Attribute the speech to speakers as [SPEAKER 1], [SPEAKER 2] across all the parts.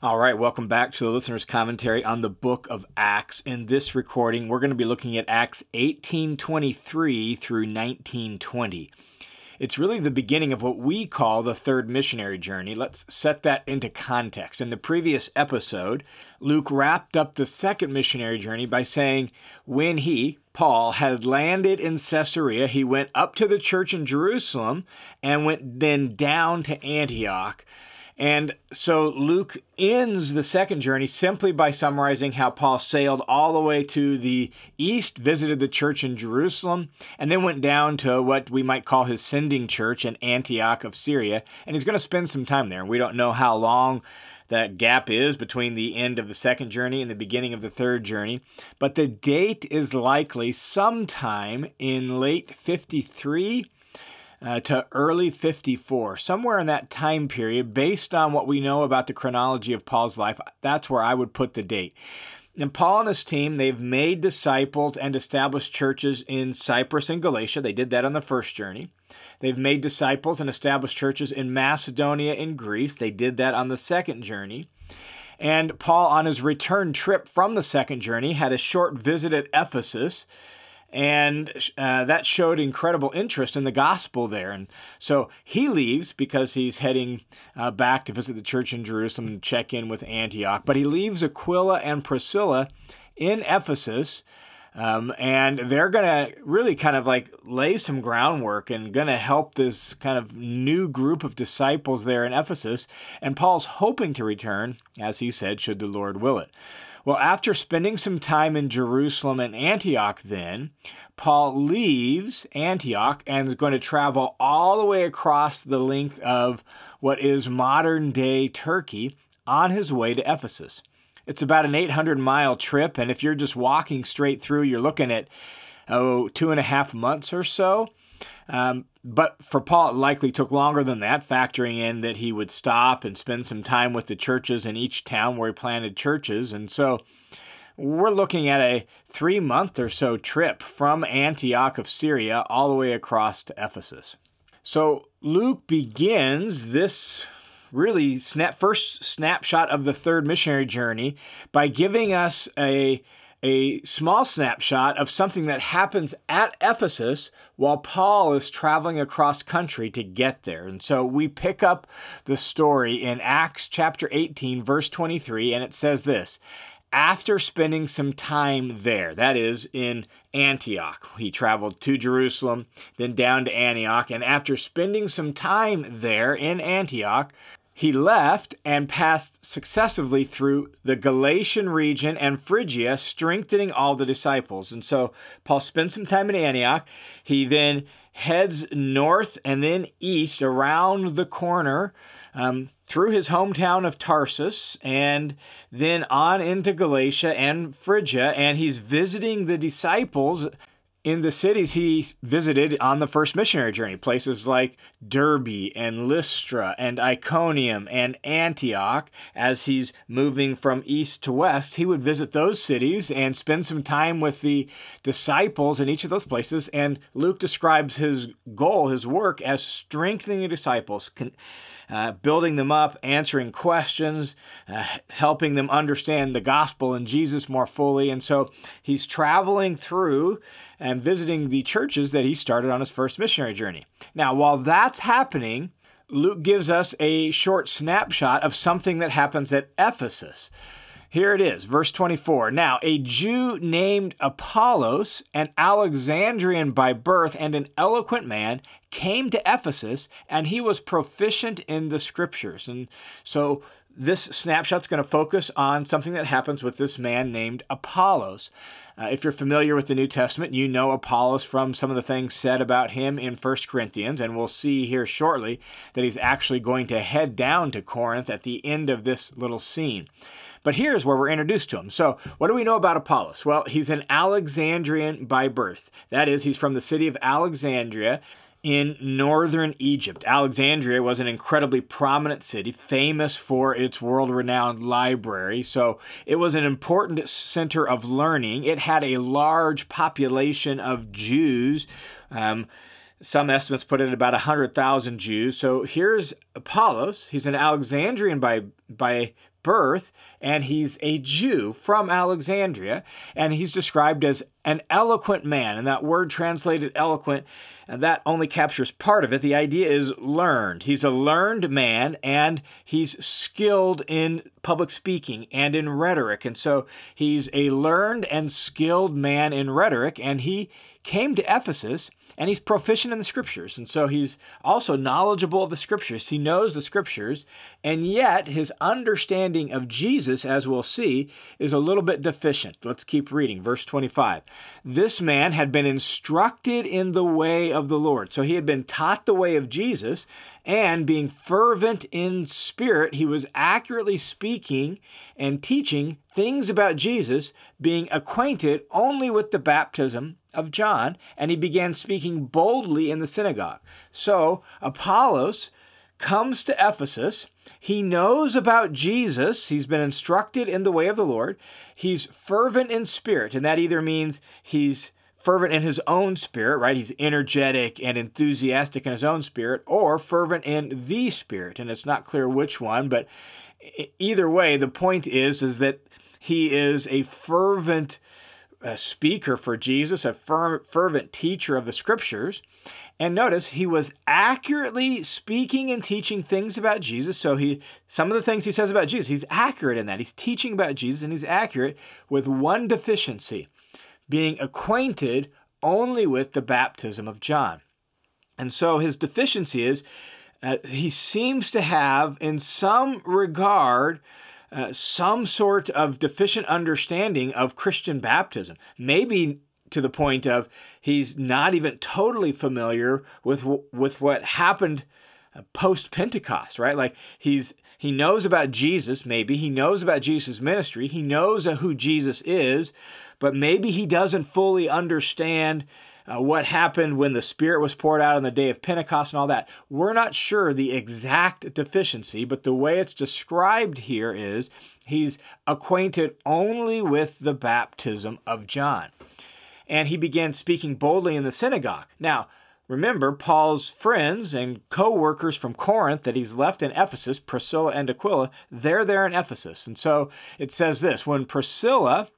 [SPEAKER 1] All right, welcome back to the listener's commentary on the book of Acts. In this recording, we're going to be looking at Acts 1823 through 1920. It's really the beginning of what we call the third missionary journey. Let's set that into context. In the previous episode, Luke wrapped up the second missionary journey by saying, when he, Paul, had landed in Caesarea, he went up to the church in Jerusalem and went then down to Antioch and so Luke ends the second journey simply by summarizing how Paul sailed all the way to the east, visited the church in Jerusalem, and then went down to what we might call his sending church in Antioch of Syria. And he's going to spend some time there. We don't know how long that gap is between the end of the second journey and the beginning of the third journey. But the date is likely sometime in late 53 uh, to early 54, somewhere in that time period, based on what we know about the chronology of Paul's life. That's where I would put the date. And Paul and his team, they've made disciples and established churches in Cyprus and Galatia. They did that on the first journey. They've made disciples and established churches in Macedonia and Greece. They did that on the second journey. And Paul, on his return trip from the second journey, had a short visit at Ephesus and uh, that showed incredible interest in the gospel there. And so he leaves because he's heading uh, back to visit the church in Jerusalem and check in with Antioch. But he leaves Aquila and Priscilla in Ephesus. Um, and they're going to really kind of like lay some groundwork and going to help this kind of new group of disciples there in Ephesus. And Paul's hoping to return, as he said, should the Lord will it. Well, after spending some time in Jerusalem and Antioch, then, Paul leaves Antioch and is going to travel all the way across the length of what is modern day Turkey on his way to Ephesus. It's about an 800 mile trip, and if you're just walking straight through, you're looking at, oh, two and a half months or so. Um, but for Paul, it likely took longer than that, factoring in that he would stop and spend some time with the churches in each town where he planted churches. And so we're looking at a three month or so trip from Antioch of Syria all the way across to Ephesus. So Luke begins this really snap, first snapshot of the third missionary journey by giving us a a small snapshot of something that happens at Ephesus while Paul is traveling across country to get there. And so we pick up the story in Acts chapter 18, verse 23, and it says this after spending some time there, that is in Antioch. He traveled to Jerusalem, then down to Antioch, and after spending some time there in Antioch, he left and passed successively through the Galatian region and Phrygia, strengthening all the disciples. And so Paul spent some time in Antioch. He then heads north and then east around the corner um, through his hometown of Tarsus and then on into Galatia and Phrygia. And he's visiting the disciples in the cities he visited on the first missionary journey, places like Derbe and Lystra and Iconium and Antioch, as he's moving from east to west, he would visit those cities and spend some time with the disciples in each of those places. And Luke describes his goal, his work, as strengthening the disciples. Uh, building them up, answering questions, uh, helping them understand the gospel and Jesus more fully. And so he's traveling through and visiting the churches that he started on his first missionary journey. Now, while that's happening, Luke gives us a short snapshot of something that happens at Ephesus. Here it is, verse 24. Now, a Jew named Apollos, an Alexandrian by birth and an eloquent man, came to Ephesus, and he was proficient in the scriptures. And so this snapshot's going to focus on something that happens with this man named Apollos. Uh, if you're familiar with the New Testament, you know Apollos from some of the things said about him in 1 Corinthians, and we'll see here shortly that he's actually going to head down to Corinth at the end of this little scene. But here's where we're introduced to him. So, what do we know about Apollos? Well, he's an Alexandrian by birth. That is, he's from the city of Alexandria in northern Egypt. Alexandria was an incredibly prominent city, famous for its world renowned library. So it was an important center of learning. It had a large population of Jews. Um, some estimates put it at about 100,000 Jews. So here's Apollos. He's an Alexandrian by, by birth, and he's a Jew from Alexandria, and he's described as an eloquent man. And that word translated eloquent, and that only captures part of it. The idea is learned. He's a learned man, and he's skilled in public speaking and in rhetoric. And so he's a learned and skilled man in rhetoric, and he came to Ephesus and he's proficient in the scriptures. And so he's also knowledgeable of the scriptures. He knows the scriptures, and yet his understanding of Jesus, as we'll see, is a little bit deficient. Let's keep reading. Verse 25. This man had been instructed in the way of the Lord. So he had been taught the way of Jesus, and being fervent in spirit, he was accurately speaking and teaching things about Jesus, being acquainted only with the baptism of John, and he began speaking boldly in the synagogue. So Apollos comes to Ephesus. He knows about Jesus. He's been instructed in the way of the Lord. He's fervent in spirit, and that either means he's fervent in his own spirit, right? He's energetic and enthusiastic in his own spirit, or fervent in the spirit. And it's not clear which one, but either way, the point is is that he is a fervent uh, speaker for Jesus, a fervent teacher of the scriptures. And notice he was accurately speaking and teaching things about Jesus. So he some of the things he says about Jesus, he's accurate in that. He's teaching about Jesus and he's accurate with one deficiency being acquainted only with the baptism of John. And so his deficiency is uh, he seems to have, in some regard, uh, some sort of deficient understanding of Christian baptism. Maybe to the point of he's not even totally familiar with with what happened uh, post Pentecost, right? Like he's he knows about Jesus, maybe he knows about Jesus' ministry, he knows who Jesus is, but maybe he doesn't fully understand uh, what happened when the Spirit was poured out on the day of Pentecost and all that. We're not sure the exact deficiency, but the way it's described here is he's acquainted only with the baptism of John. And he began speaking boldly in the synagogue. Now, Remember, Paul's friends and co workers from Corinth that he's left in Ephesus, Priscilla and Aquila, they're there in Ephesus. And so it says this when Priscilla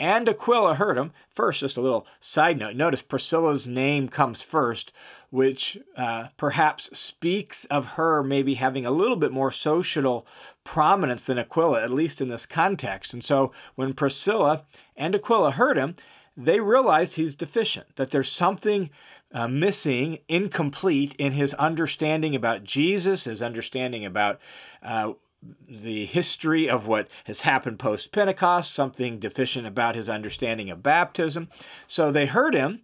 [SPEAKER 1] and Aquila heard him. First, just a little side note notice Priscilla's name comes first, which uh, perhaps speaks of her maybe having a little bit more social prominence than Aquila, at least in this context. And so when Priscilla and Aquila heard him, they realized he's deficient, that there's something uh, missing, incomplete in his understanding about Jesus, his understanding about uh, the history of what has happened post Pentecost, something deficient about his understanding of baptism. So they heard him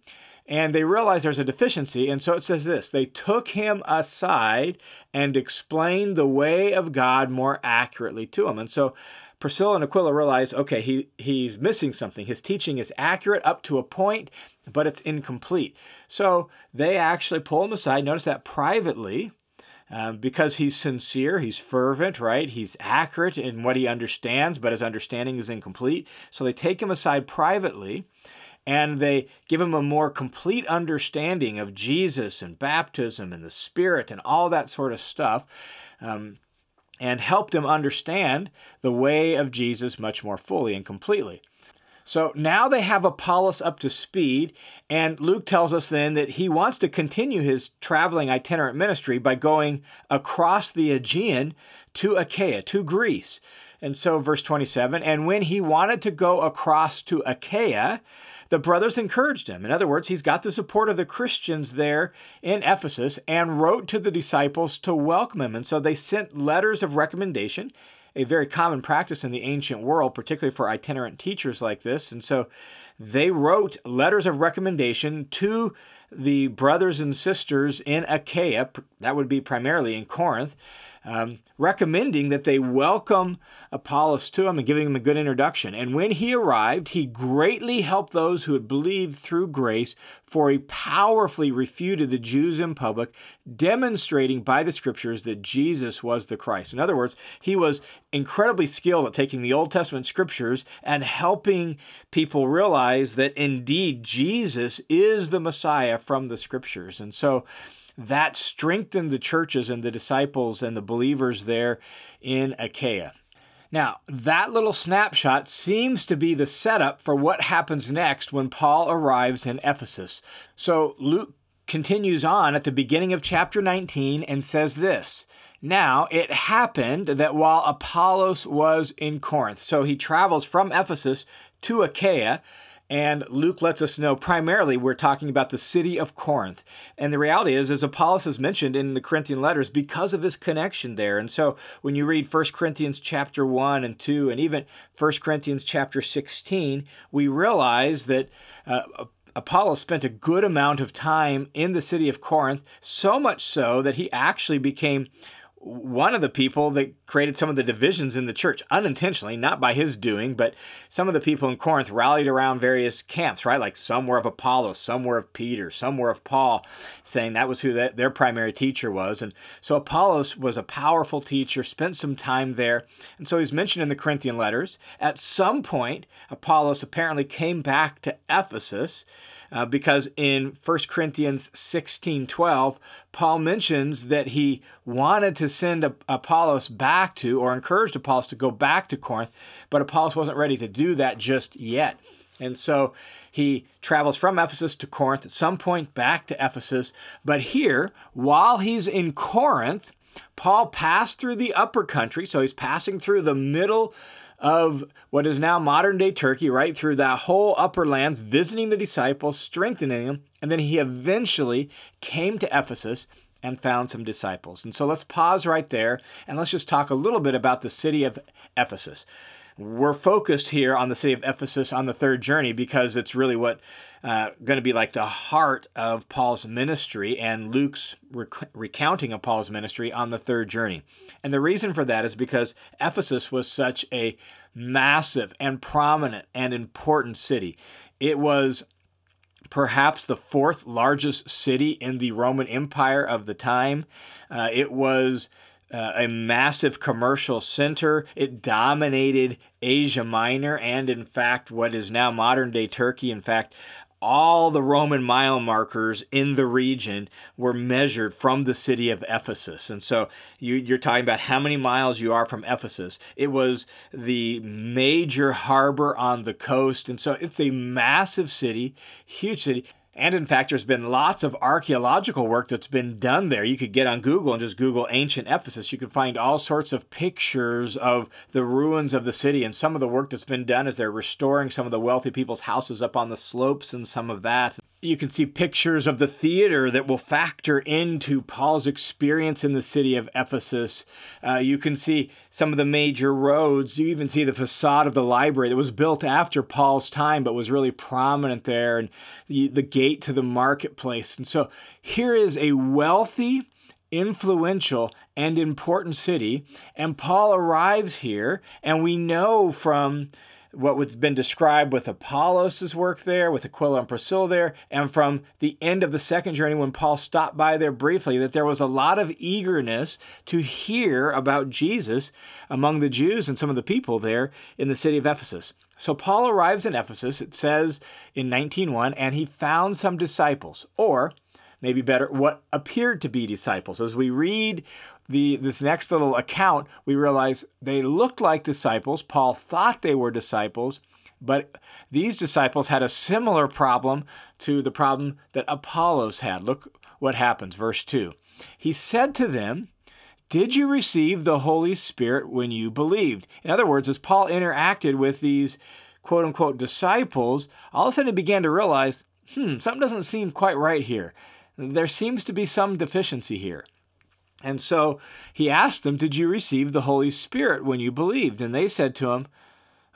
[SPEAKER 1] and they realized there's a deficiency. And so it says this they took him aside and explained the way of God more accurately to him. And so Priscilla and Aquila realize, okay, he, he's missing something. His teaching is accurate up to a point, but it's incomplete. So they actually pull him aside. Notice that privately um, because he's sincere, he's fervent, right? He's accurate in what he understands, but his understanding is incomplete. So they take him aside privately and they give him a more complete understanding of Jesus and baptism and the Spirit and all that sort of stuff. Um, and helped him understand the way of Jesus much more fully and completely. So now they have Apollos up to speed, and Luke tells us then that he wants to continue his traveling itinerant ministry by going across the Aegean to Achaia, to Greece. And so, verse 27 and when he wanted to go across to Achaia, the brothers encouraged him. In other words, he's got the support of the Christians there in Ephesus and wrote to the disciples to welcome him. And so they sent letters of recommendation a very common practice in the ancient world, particularly for itinerant teachers like this. And so they wrote letters of recommendation to the brothers and sisters in Achaia, that would be primarily in Corinth, um, recommending that they welcome Apollos to him and giving him a good introduction. And when he arrived, he greatly helped those who had believed through grace, for he powerfully refuted the Jews in public, demonstrating by the scriptures that Jesus was the Christ. In other words, he was incredibly skilled at taking the Old Testament scriptures and helping people realize that indeed Jesus is the Messiah from the scriptures. And so, that strengthened the churches and the disciples and the believers there in Achaia. Now, that little snapshot seems to be the setup for what happens next when Paul arrives in Ephesus. So Luke continues on at the beginning of chapter 19 and says this Now it happened that while Apollos was in Corinth, so he travels from Ephesus to Achaia and Luke lets us know primarily we're talking about the city of Corinth. And the reality is, as Apollos is mentioned in the Corinthian letters, because of his connection there. And so when you read 1 Corinthians chapter 1 and 2, and even 1 Corinthians chapter 16, we realize that uh, Apollos spent a good amount of time in the city of Corinth, so much so that he actually became one of the people that created some of the divisions in the church unintentionally, not by his doing, but some of the people in Corinth rallied around various camps, right? Like some were of Apollo, some were of Peter, some were of Paul, saying that was who their primary teacher was. And so Apollos was a powerful teacher, spent some time there. And so he's mentioned in the Corinthian letters. At some point, Apollos apparently came back to Ephesus uh, because in 1 Corinthians 16 12, Paul mentions that he wanted to send Apollos back to, or encouraged Apollos to go back to Corinth, but Apollos wasn't ready to do that just yet. And so he travels from Ephesus to Corinth, at some point back to Ephesus. But here, while he's in Corinth, Paul passed through the upper country, so he's passing through the middle of what is now modern day Turkey, right through that whole upper lands, visiting the disciples, strengthening them, and then he eventually came to Ephesus and found some disciples. And so let's pause right there and let's just talk a little bit about the city of Ephesus. We're focused here on the city of Ephesus on the third journey because it's really what uh, going to be like the heart of Paul's ministry and Luke's rec- recounting of Paul's ministry on the third journey. And the reason for that is because Ephesus was such a massive and prominent and important city. It was perhaps the fourth largest city in the Roman Empire of the time. Uh, it was uh, a massive commercial center. It dominated Asia Minor and, in fact, what is now modern day Turkey. In fact, all the Roman mile markers in the region were measured from the city of Ephesus. And so you, are talking about how many miles you are from Ephesus. It was the major harbor on the coast. And so it's a massive city, huge city. And in fact, there's been lots of archaeological work that's been done there. You could get on Google and just Google ancient Ephesus. You can find all sorts of pictures of the ruins of the city. And some of the work that's been done is they're restoring some of the wealthy people's houses up on the slopes and some of that you can see pictures of the theater that will factor into Paul's experience in the city of Ephesus. Uh, you can see some of the major roads. You even see the facade of the library that was built after Paul's time, but was really prominent there, and the, the gate to the marketplace. And so here is a wealthy, influential, and important city. And Paul arrives here, and we know from what has been described with Apollos' work there, with Aquila and Priscilla there, and from the end of the second journey when Paul stopped by there briefly, that there was a lot of eagerness to hear about Jesus among the Jews and some of the people there in the city of Ephesus. So Paul arrives in Ephesus, it says in 19.1, and he found some disciples, or maybe better, what appeared to be disciples. As we read the this next little account, we realize they looked like disciples. Paul thought they were disciples, but these disciples had a similar problem to the problem that Apollos had. Look what happens, verse 2. He said to them, Did you receive the Holy Spirit when you believed? In other words, as Paul interacted with these quote unquote disciples, all of a sudden he began to realize, hmm, something doesn't seem quite right here. There seems to be some deficiency here. And so he asked them, Did you receive the Holy Spirit when you believed? And they said to him,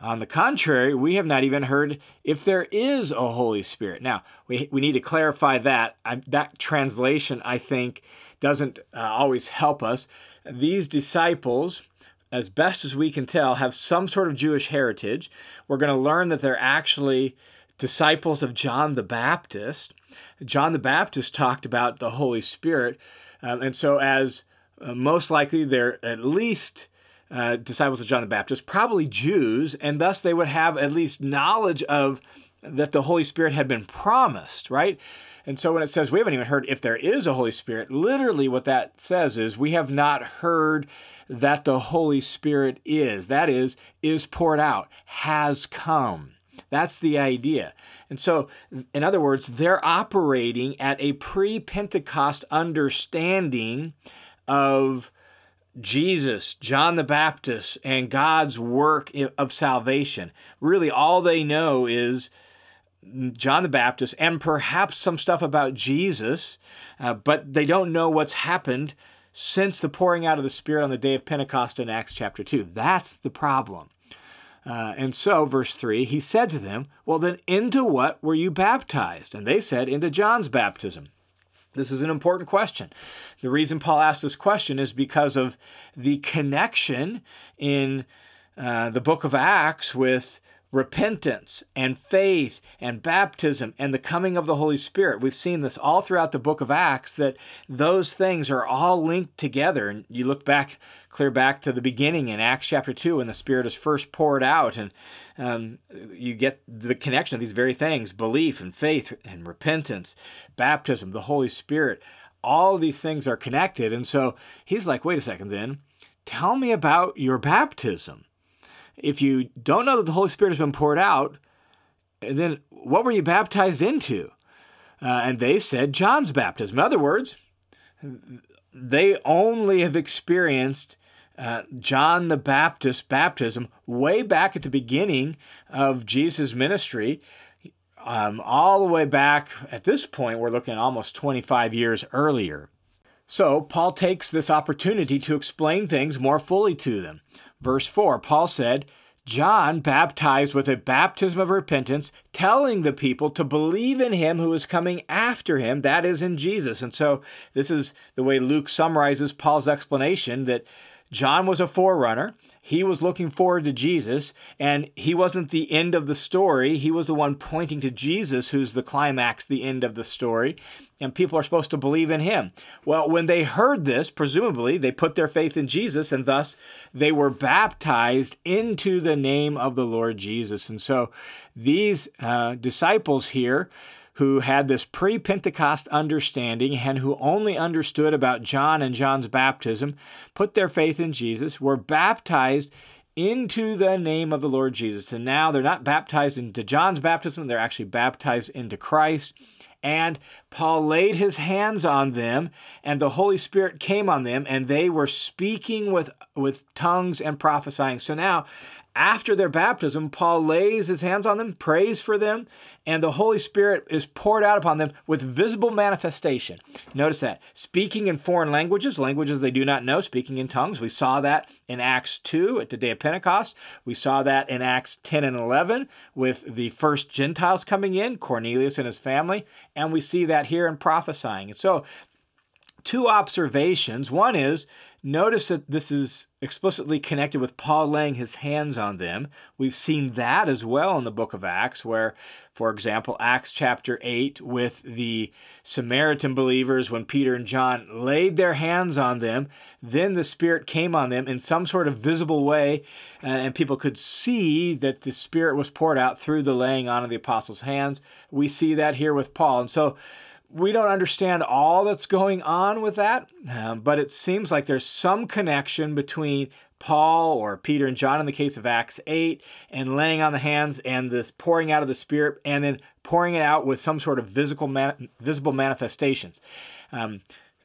[SPEAKER 1] On the contrary, we have not even heard if there is a Holy Spirit. Now, we, we need to clarify that. I, that translation, I think, doesn't uh, always help us. These disciples, as best as we can tell, have some sort of Jewish heritage. We're going to learn that they're actually disciples of John the Baptist. John the Baptist talked about the Holy Spirit um, and so, as uh, most likely they're at least uh, disciples of John the Baptist, probably Jews, and thus they would have at least knowledge of that the Holy Spirit had been promised, right? And so when it says we haven't even heard if there is a Holy Spirit, literally what that says is we have not heard that the Holy Spirit is. That is, is poured out, has come. That's the idea. And so, in other words, they're operating at a pre Pentecost understanding of Jesus, John the Baptist, and God's work of salvation. Really, all they know is John the Baptist and perhaps some stuff about Jesus, uh, but they don't know what's happened since the pouring out of the Spirit on the day of Pentecost in Acts chapter 2. That's the problem. Uh, and so, verse 3, he said to them, Well, then, into what were you baptized? And they said, Into John's baptism. This is an important question. The reason Paul asked this question is because of the connection in uh, the book of Acts with repentance and faith and baptism and the coming of the Holy Spirit. We've seen this all throughout the book of Acts that those things are all linked together. And you look back, clear back to the beginning in Acts chapter 2 when the Spirit is first poured out, and um, you get the connection of these very things belief and faith and repentance, baptism, the Holy Spirit. All these things are connected. And so he's like, wait a second, then, tell me about your baptism if you don't know that the Holy Spirit has been poured out, then what were you baptized into? Uh, and they said John's baptism. In other words, they only have experienced uh, John the Baptist baptism way back at the beginning of Jesus' ministry. Um, all the way back at this point, we're looking almost 25 years earlier. So, Paul takes this opportunity to explain things more fully to them. Verse 4, Paul said, John baptized with a baptism of repentance, telling the people to believe in him who is coming after him, that is, in Jesus. And so, this is the way Luke summarizes Paul's explanation that John was a forerunner. He was looking forward to Jesus, and he wasn't the end of the story. He was the one pointing to Jesus, who's the climax, the end of the story. And people are supposed to believe in him. Well, when they heard this, presumably they put their faith in Jesus, and thus they were baptized into the name of the Lord Jesus. And so these uh, disciples here who had this pre Pentecost understanding and who only understood about John and John's baptism, put their faith in Jesus, were baptized into the name of the Lord Jesus. And now they're not baptized into John's baptism, they're actually baptized into Christ. And Paul laid his hands on them, and the Holy Spirit came on them, and they were speaking with, with tongues and prophesying. So now after their baptism, Paul lays his hands on them, prays for them, and the Holy Spirit is poured out upon them with visible manifestation. Notice that. Speaking in foreign languages, languages they do not know, speaking in tongues. We saw that in Acts 2 at the day of Pentecost. We saw that in Acts 10 and 11 with the first Gentiles coming in, Cornelius and his family. And we see that here in prophesying. And so, two observations. One is Notice that this is explicitly connected with Paul laying his hands on them. We've seen that as well in the book of Acts, where, for example, Acts chapter 8, with the Samaritan believers, when Peter and John laid their hands on them, then the Spirit came on them in some sort of visible way, uh, and people could see that the Spirit was poured out through the laying on of the apostles' hands. We see that here with Paul. And so, we don't understand all that's going on with that, um, but it seems like there's some connection between Paul or Peter and John in the case of Acts 8 and laying on the hands and this pouring out of the Spirit and then pouring it out with some sort of visible, man- visible manifestations. Um,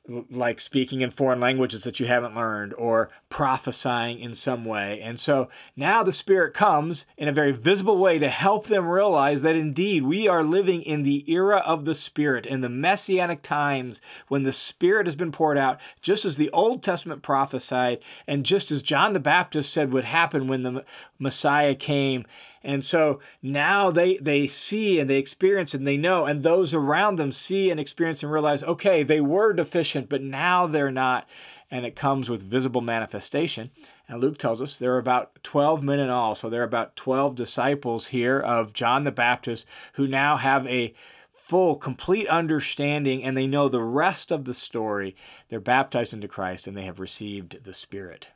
[SPEAKER 1] like speaking in foreign languages that you haven't learned or prophesying in some way. And so now the Spirit comes in a very visible way to help them realize that indeed we are living in the era of the Spirit, in the messianic times when the Spirit has been poured out, just as the Old Testament prophesied, and just as John the Baptist said would happen when the Messiah came and so now they they see and they experience and they know, and those around them see and experience and realize, okay, they were deficient, but now they're not. And it comes with visible manifestation. And Luke tells us there are about 12 men in all. So there are about 12 disciples here of John the Baptist who now have a full, complete understanding and they know the rest of the story. They're baptized into Christ and they have received the Spirit.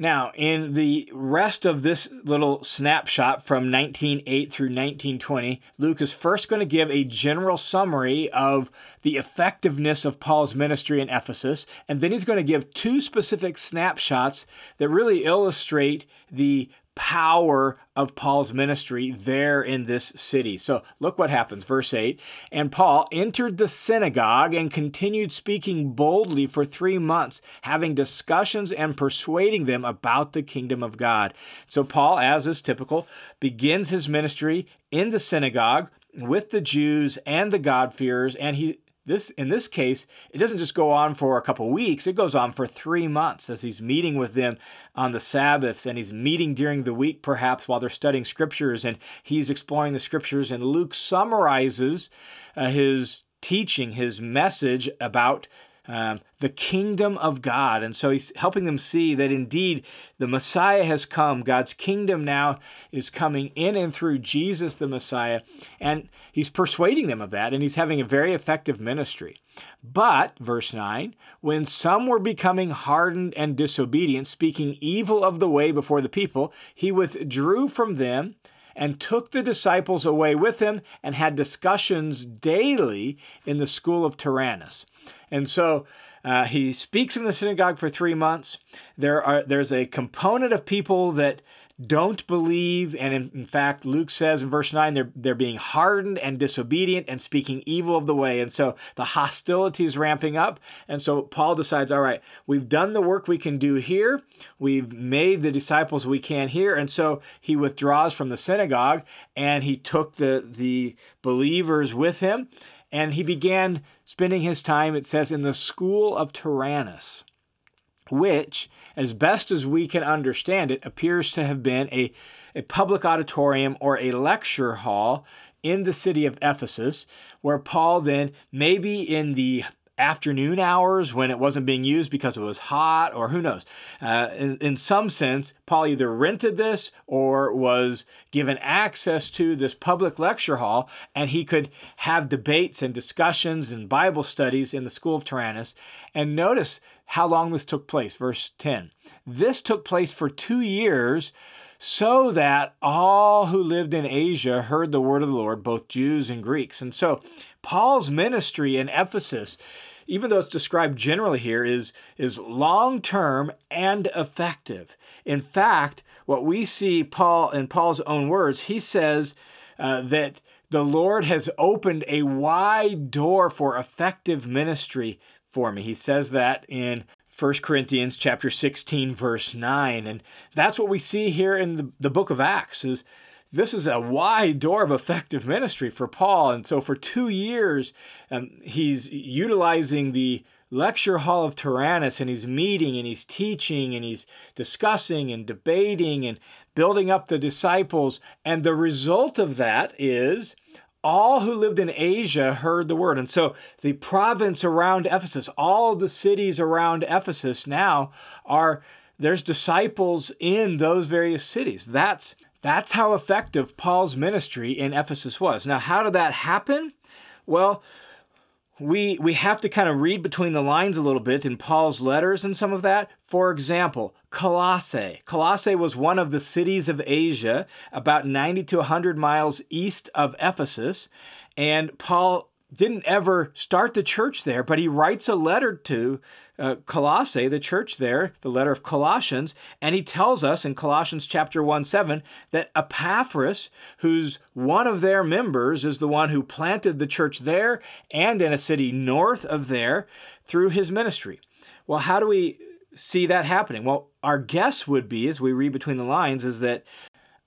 [SPEAKER 1] Now, in the rest of this little snapshot from 1908 through 1920, Luke is first going to give a general summary of the effectiveness of Paul's ministry in Ephesus, and then he's going to give two specific snapshots that really illustrate the power of Paul's ministry there in this city. So look what happens. Verse 8 And Paul entered the synagogue and continued speaking boldly for three months, having discussions and persuading them about the kingdom of God. So Paul, as is typical, begins his ministry in the synagogue with the Jews and the God-fearers, and he this in this case, it doesn't just go on for a couple weeks, it goes on for 3 months as he's meeting with them on the Sabbaths and he's meeting during the week perhaps while they're studying scriptures and he's exploring the scriptures and Luke summarizes uh, his teaching, his message about um, the kingdom of God. And so he's helping them see that indeed the Messiah has come. God's kingdom now is coming in and through Jesus the Messiah. And he's persuading them of that, and he's having a very effective ministry. But, verse 9, when some were becoming hardened and disobedient, speaking evil of the way before the people, he withdrew from them and took the disciples away with him and had discussions daily in the school of Tyrannus. And so uh, he speaks in the synagogue for three months. There are there's a component of people that don't believe, and in, in, fact, Luke says in verse 9, they're, they're being hardened and disobedient and speaking evil of the way. And so the hostility is ramping up. And so Paul decides, all right, we've done the work we can do here. We've made the disciples we can here. And so he withdraws from the synagogue and he took the, the believers with him and he began spending his time, it says, in the school of Tyrannus, which, as best as we can understand it, appears to have been a, a public auditorium or a lecture hall in the city of Ephesus, where Paul then, maybe in the afternoon hours when it wasn't being used because it was hot, or who knows. Uh, in, in some sense, Paul either rented this or was given access to this public lecture hall, and he could have debates and discussions and Bible studies in the school of Tyrannus. And notice how long this took place. Verse 10 This took place for two years so that all who lived in Asia heard the word of the Lord, both Jews and Greeks. And so Paul's ministry in Ephesus even though it's described generally here, is, is long term and effective. In fact, what we see Paul in Paul's own words, he says uh, that the Lord has opened a wide door for effective ministry for me. He says that in 1 Corinthians chapter 16 verse 9 and that's what we see here in the, the book of Acts is this is a wide door of effective ministry for Paul. And so for two years, um, he's utilizing the lecture hall of Tyrannus and he's meeting and he's teaching and he's discussing and debating and building up the disciples. And the result of that is all who lived in Asia heard the word. And so the province around Ephesus, all the cities around Ephesus now are there's disciples in those various cities. That's that's how effective Paul's ministry in Ephesus was. Now, how did that happen? Well, we we have to kind of read between the lines a little bit in Paul's letters and some of that. For example, Colossae. Colossae was one of the cities of Asia, about 90 to 100 miles east of Ephesus, and Paul didn't ever start the church there, but he writes a letter to uh, Colossae, the church there, the letter of Colossians, and he tells us in Colossians chapter 1 7 that Epaphras, who's one of their members, is the one who planted the church there and in a city north of there through his ministry. Well, how do we see that happening? Well, our guess would be, as we read between the lines, is that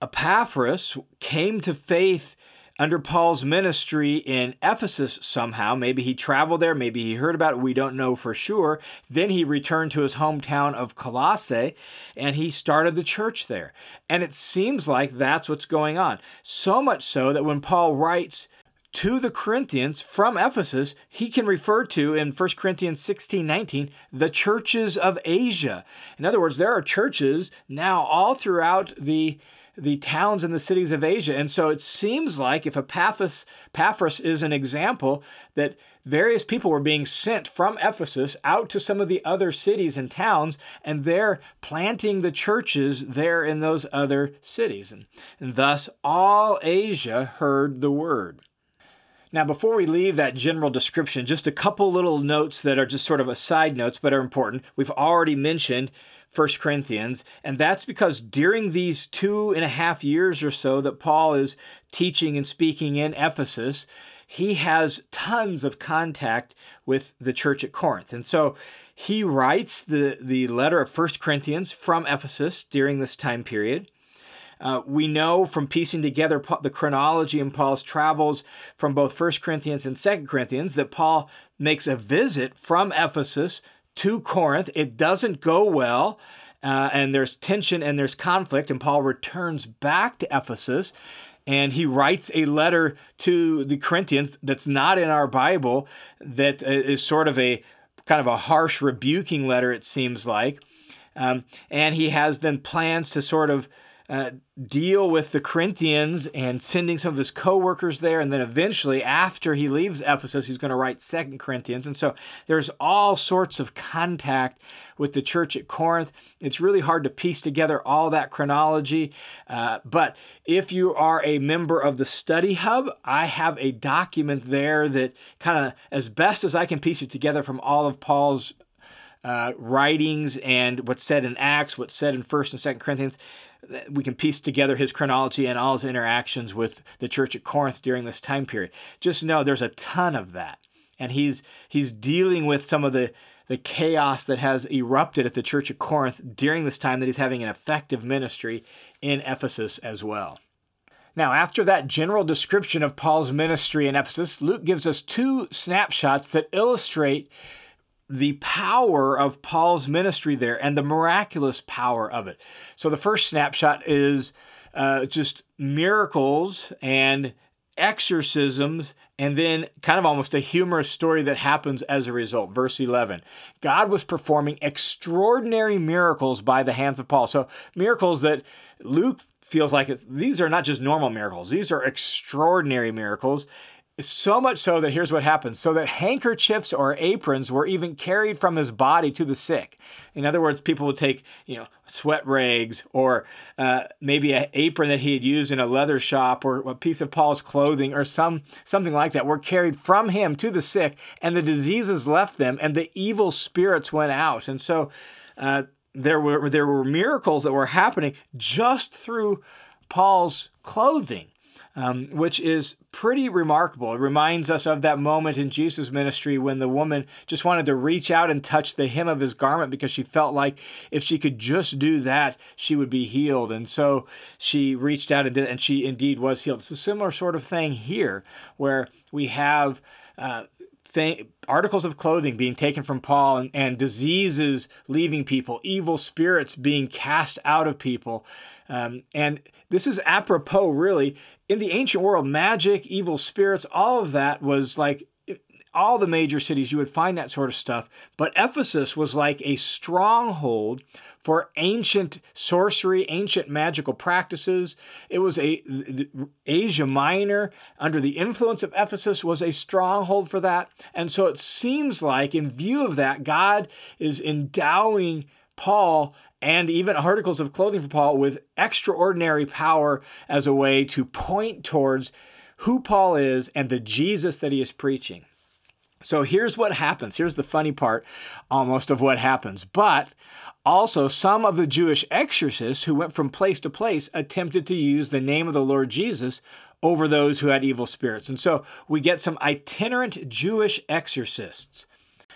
[SPEAKER 1] Epaphras came to faith under Paul's ministry in Ephesus somehow. Maybe he traveled there, maybe he heard about it, we don't know for sure. Then he returned to his hometown of Colossae and he started the church there. And it seems like that's what's going on. So much so that when Paul writes to the Corinthians from Ephesus, he can refer to in 1 Corinthians 16 19 the churches of Asia. In other words, there are churches now all throughout the the towns and the cities of Asia. And so it seems like if Epaphras, Epaphras is an example, that various people were being sent from Ephesus out to some of the other cities and towns, and they're planting the churches there in those other cities. And, and thus all Asia heard the word. Now, before we leave that general description, just a couple little notes that are just sort of a side notes but are important. We've already mentioned 1 Corinthians, and that's because during these two and a half years or so that Paul is teaching and speaking in Ephesus, he has tons of contact with the church at Corinth. And so he writes the, the letter of 1 Corinthians from Ephesus during this time period. Uh, we know from piecing together the chronology in Paul's travels from both 1 Corinthians and 2 Corinthians that Paul makes a visit from Ephesus to Corinth. It doesn't go well. Uh, and there's tension and there's conflict, and Paul returns back to Ephesus and he writes a letter to the Corinthians that's not in our Bible, that uh, sort of a kind of a harsh rebuking letter, it seems like. Um, and he has then plans to sort of uh, deal with the Corinthians and sending some of his co-workers there. And then eventually after he leaves Ephesus he's going to write Second Corinthians. And so there's all sorts of contact with the church at Corinth. It's really hard to piece together all that chronology uh, but if you are a member of the study hub I have a document there that kind of as best as I can piece it together from all of Paul's uh, writings and what's said in Acts, what's said in First and Second Corinthians, we can piece together his chronology and all his interactions with the church at Corinth during this time period. Just know there's a ton of that, and he's he's dealing with some of the the chaos that has erupted at the church at Corinth during this time that he's having an effective ministry in Ephesus as well. Now, after that general description of Paul's ministry in Ephesus, Luke gives us two snapshots that illustrate the power of Paul's ministry there and the miraculous power of it. So the first snapshot is uh, just miracles and exorcisms, and then kind of almost a humorous story that happens as a result. Verse 11 God was performing extraordinary miracles by the hands of Paul. So, miracles that Luke feels like these are not just normal miracles, these are extraordinary miracles. So much so that here's what happens so that handkerchiefs or aprons were even carried from his body to the sick. In other words, people would take, you know, sweat rags or uh, maybe an apron that he had used in a leather shop or a piece of Paul's clothing or some something like that were carried from him to the sick, and the diseases left them, and the evil spirits went out. And so uh, there were there were miracles that were happening just through Paul's clothing um, which is pretty remarkable. It reminds us of that moment in Jesus' ministry when the woman just wanted to reach out and touch the hem of his garment because she felt like if she could just do that, she would be healed. And so she reached out and did, and she indeed was healed. It's a similar sort of thing here where we have. Uh, articles of clothing being taken from Paul and, and, diseases leaving people, evil spirits being cast out of people. Um, and this is apropos, really. In the ancient world, magic, evil spirits, all of that was like all the major cities, you would find that sort of stuff. But Ephesus was like a stronghold for ancient sorcery, ancient magical practices. It was a Asia Minor under the influence of Ephesus was a stronghold for that. And so it seems like in view of that God is endowing Paul and even articles of clothing for Paul with extraordinary power as a way to point towards who Paul is and the Jesus that he is preaching. So here's what happens. Here's the funny part almost of what happens. But also, some of the Jewish exorcists who went from place to place attempted to use the name of the Lord Jesus over those who had evil spirits. And so we get some itinerant Jewish exorcists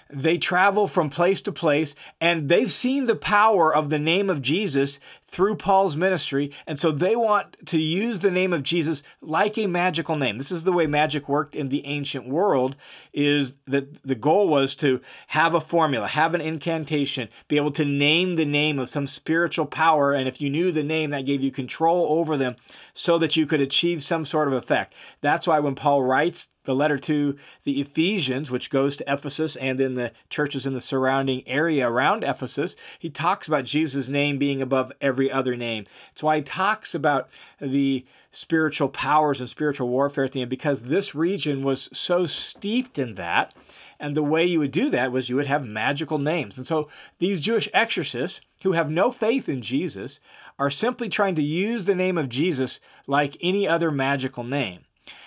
[SPEAKER 1] they travel from place to place and they've seen the power of the name of Jesus through Paul's ministry. And so they want to use the name of Jesus like a magical name. This is the way magic worked in the ancient world is that the goal was to have a formula, have an incantation, be able to name the name of some spiritual power. And if you knew the name, that gave you control over them so that you could achieve some sort of effect. That's why when Paul writes the letter to the Ephesians, which goes to Ephesus and then the churches in the surrounding area around Ephesus, he talks about Jesus' name being above every other name. That's why he talks about the spiritual powers and spiritual warfare at the end, because this region was so steeped in that. And the way you would do that was you would have magical names. And so these Jewish exorcists who have no faith in Jesus are simply trying to use the name of Jesus like any other magical name.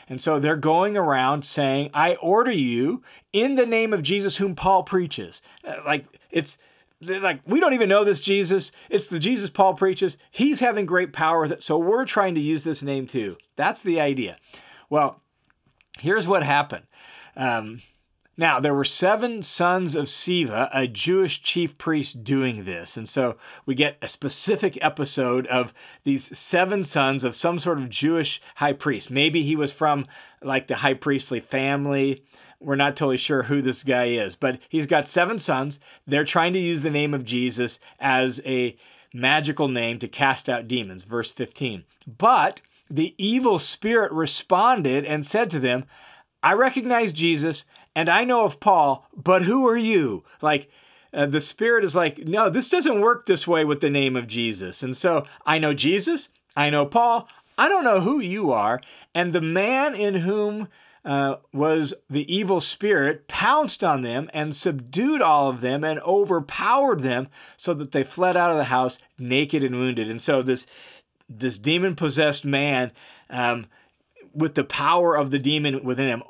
[SPEAKER 1] And so they're going around saying, I order you in the name of Jesus whom Paul preaches. Uh, like it's like we don't even know this Jesus. It's the Jesus Paul preaches. He's having great power, so we're trying to use this name too. That's the idea. Well, here's what happened. Um, now, there were seven sons of Sceva, a Jewish chief priest, doing this. And so we get a specific episode of these seven sons of some sort of Jewish high priest. Maybe he was from like the high priestly family. We're not totally sure who this guy is, but he's got seven sons. They're trying to use the name of Jesus as a magical name to cast out demons. Verse 15. But the evil spirit responded and said to them, I recognize Jesus and I know of Paul, but who are you? Like, uh, the Spirit is like, no, this doesn't work this way with the name of Jesus. And so I know Jesus, I know Paul, I don't know who you are. And the man in whom uh, was the evil spirit pounced on them and subdued all of them and overpowered them so that they fled out of the house naked and wounded. And so this this demon possessed man, um, with the power of the demon within him,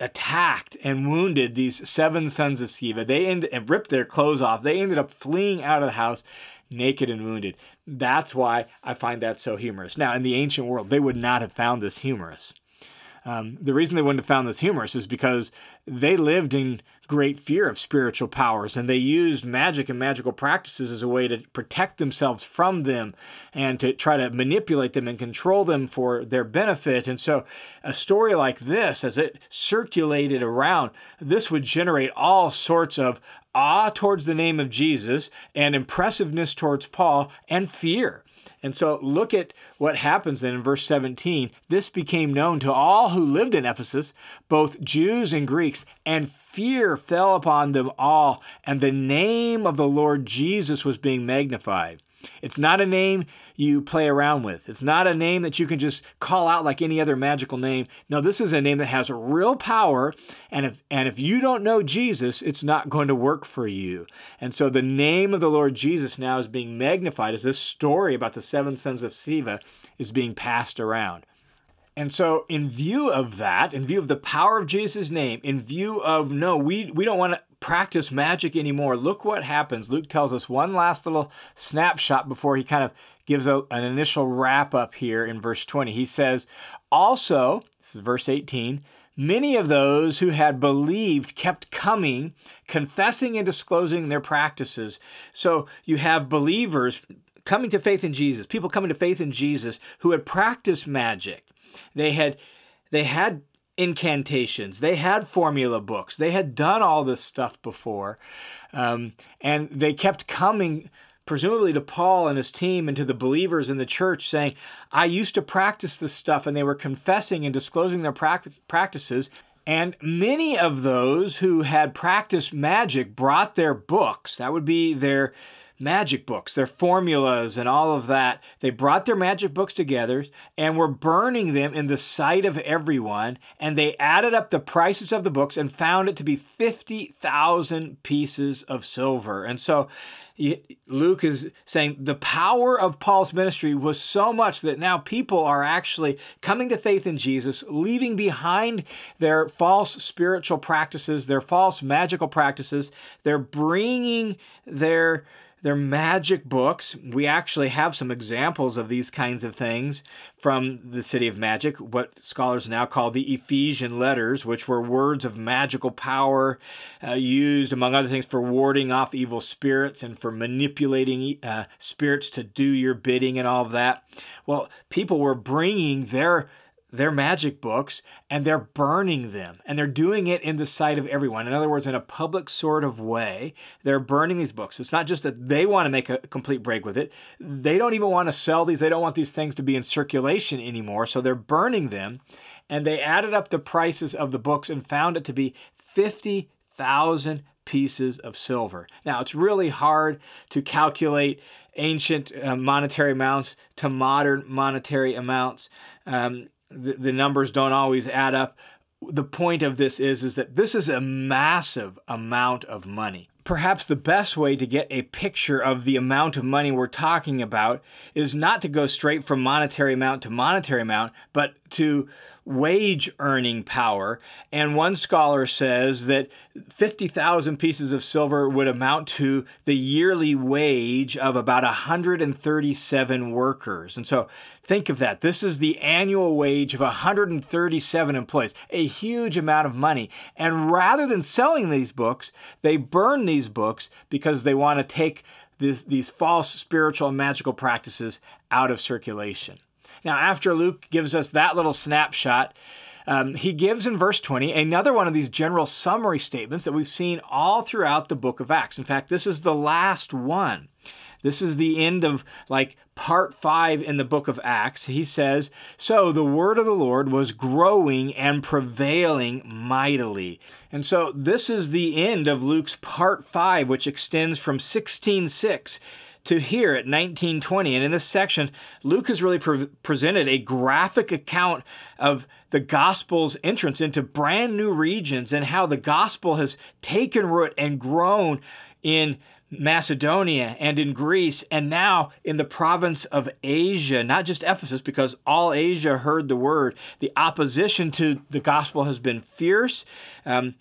[SPEAKER 1] attacked and wounded these seven sons of Sceva. They ended and ripped their clothes off. They ended up fleeing out of the house naked and wounded. That's why I find that so humorous. Now, in the ancient world, they would not have found this humorous. Um, the reason they wouldn't have found this humorous is because they lived in great fear of spiritual powers and they used magic and magical practices as a way to protect themselves from them and to try to manipulate them and control them for their benefit. And so, a story like this, as it circulated around, this would generate all sorts of awe towards the name of Jesus and impressiveness towards Paul and fear. And so look at what happens then in verse 17. This became known to all who lived in Ephesus, both Jews and Greeks, and fear fell upon them all, and the name of the Lord Jesus was being magnified. It's not a name you play around with. It's not a name that you can just call out like any other magical name. No, this is a name that has real power. And if, and if you don't know Jesus, it's not going to work for you. And so the name of the Lord Jesus now is being magnified as this story about the seven sons of Sceva is being passed around. And so, in view of that, in view of the power of Jesus' name, in view of no, we, we don't want to practice magic anymore, look what happens. Luke tells us one last little snapshot before he kind of gives a, an initial wrap up here in verse 20. He says, Also, this is verse 18, many of those who had believed kept coming, confessing and disclosing their practices. So, you have believers coming to faith in Jesus, people coming to faith in Jesus who had practiced magic they had they had incantations. They had formula books. They had done all this stuff before. Um, and they kept coming, presumably to Paul and his team and to the believers in the church, saying, I used to practice this stuff. And they were confessing and disclosing their practices. And many of those who had practiced magic brought their books. That would be their magic books, their formulas, and all of that. They brought their magic books together and were burning them in the sight of everyone. And they added up the prices of the books and found it to be 50,000 pieces of silver. And so Luke is saying the power of Paul's ministry was so much that now people are actually coming to faith in Jesus, leaving behind their false spiritual practices, their false magical practices. They're bringing their they're magic books. We actually have some examples of these kinds of things from the city of magic, what scholars now call the Ephesian letters, which were words of magical power uh, used, among other things, for warding off evil spirits and for manipulating uh, spirits to do your bidding and all of that. Well, people were bringing their their magic books and they're burning them and they're doing it in the sight of everyone. In other words, in a public sort of way, they're burning these books. It's not just that they want to make a complete break with it, they don't even want to sell these, they don't want these things to be in circulation anymore. So they're burning them and they added up the prices of the books and found it to be 50,000 pieces of silver. Now, it's really hard to calculate ancient uh, monetary amounts to modern monetary amounts. Um, the, the numbers don't always add up. The point of this is, is that this is a massive amount of money. Perhaps the best way to get a picture of the amount of money we're talking about is not to go straight from monetary amount to monetary amount, but to wage earning power. And one scholar says that 50,000 pieces of silver would amount to the yearly wage of about 137 workers. And so think of that. This is the annual wage of 137 employees, a huge amount of money. And rather than selling these books, they burn these books because they want to take this, these false spiritual and magical practices out of circulation. Now, after Luke gives us that little snapshot, um, he gives in verse 20 another one of these general summary statements that we've seen all throughout the book of Acts. In fact, this is the last one. This is the end of like part five in the book of Acts. He says, So the word of the Lord was growing and prevailing mightily. And so this is the end of Luke's part five, which extends from 16:6 to here at 1920. And in this section, Luke has really pre- presented a graphic account of the gospel's entrance into brand new regions and how the gospel has taken root and grown in Macedonia and in Greece, and now in the province of Asia, not just Ephesus, because all Asia heard the word. The opposition to the gospel has been fierce. Um,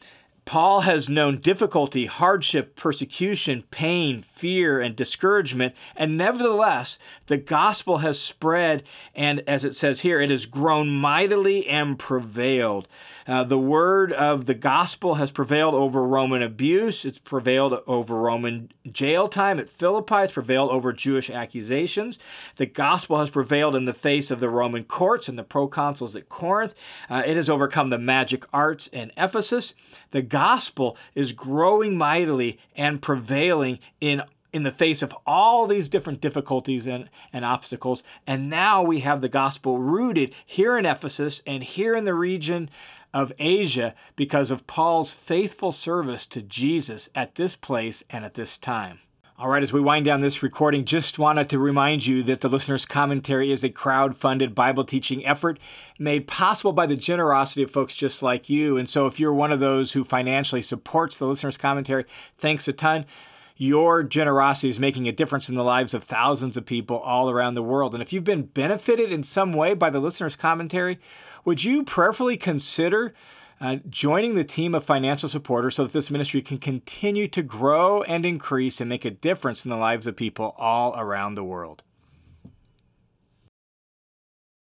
[SPEAKER 1] Paul has known difficulty, hardship, persecution, pain, fear, and discouragement, and nevertheless, the gospel has spread, and as it says here, it has grown mightily and prevailed. Uh, the word of the gospel has prevailed over Roman abuse. It's prevailed over Roman jail time at Philippi. It's prevailed over Jewish accusations. The gospel has prevailed in the face of the Roman courts and the proconsuls at Corinth. Uh, it has overcome the magic arts in Ephesus. The gospel is growing mightily and prevailing in in the face of all these different difficulties and, and obstacles. And now we have the gospel rooted here in Ephesus and here in the region of Asia because of Paul's faithful service to Jesus at this place and at this time. All right, as we wind down this recording, just wanted to remind you that the listener's commentary is a crowd funded Bible teaching effort made possible by the generosity of folks just like you. And so if you're one of those who financially supports the listener's commentary, thanks a ton. Your generosity is making a difference in the lives of thousands of people all around the world. And if you've been benefited in some way by the listener's commentary, would you prayerfully consider uh, joining the team of financial supporters so that this ministry can continue to grow and increase and make a difference in the lives of people all around the world?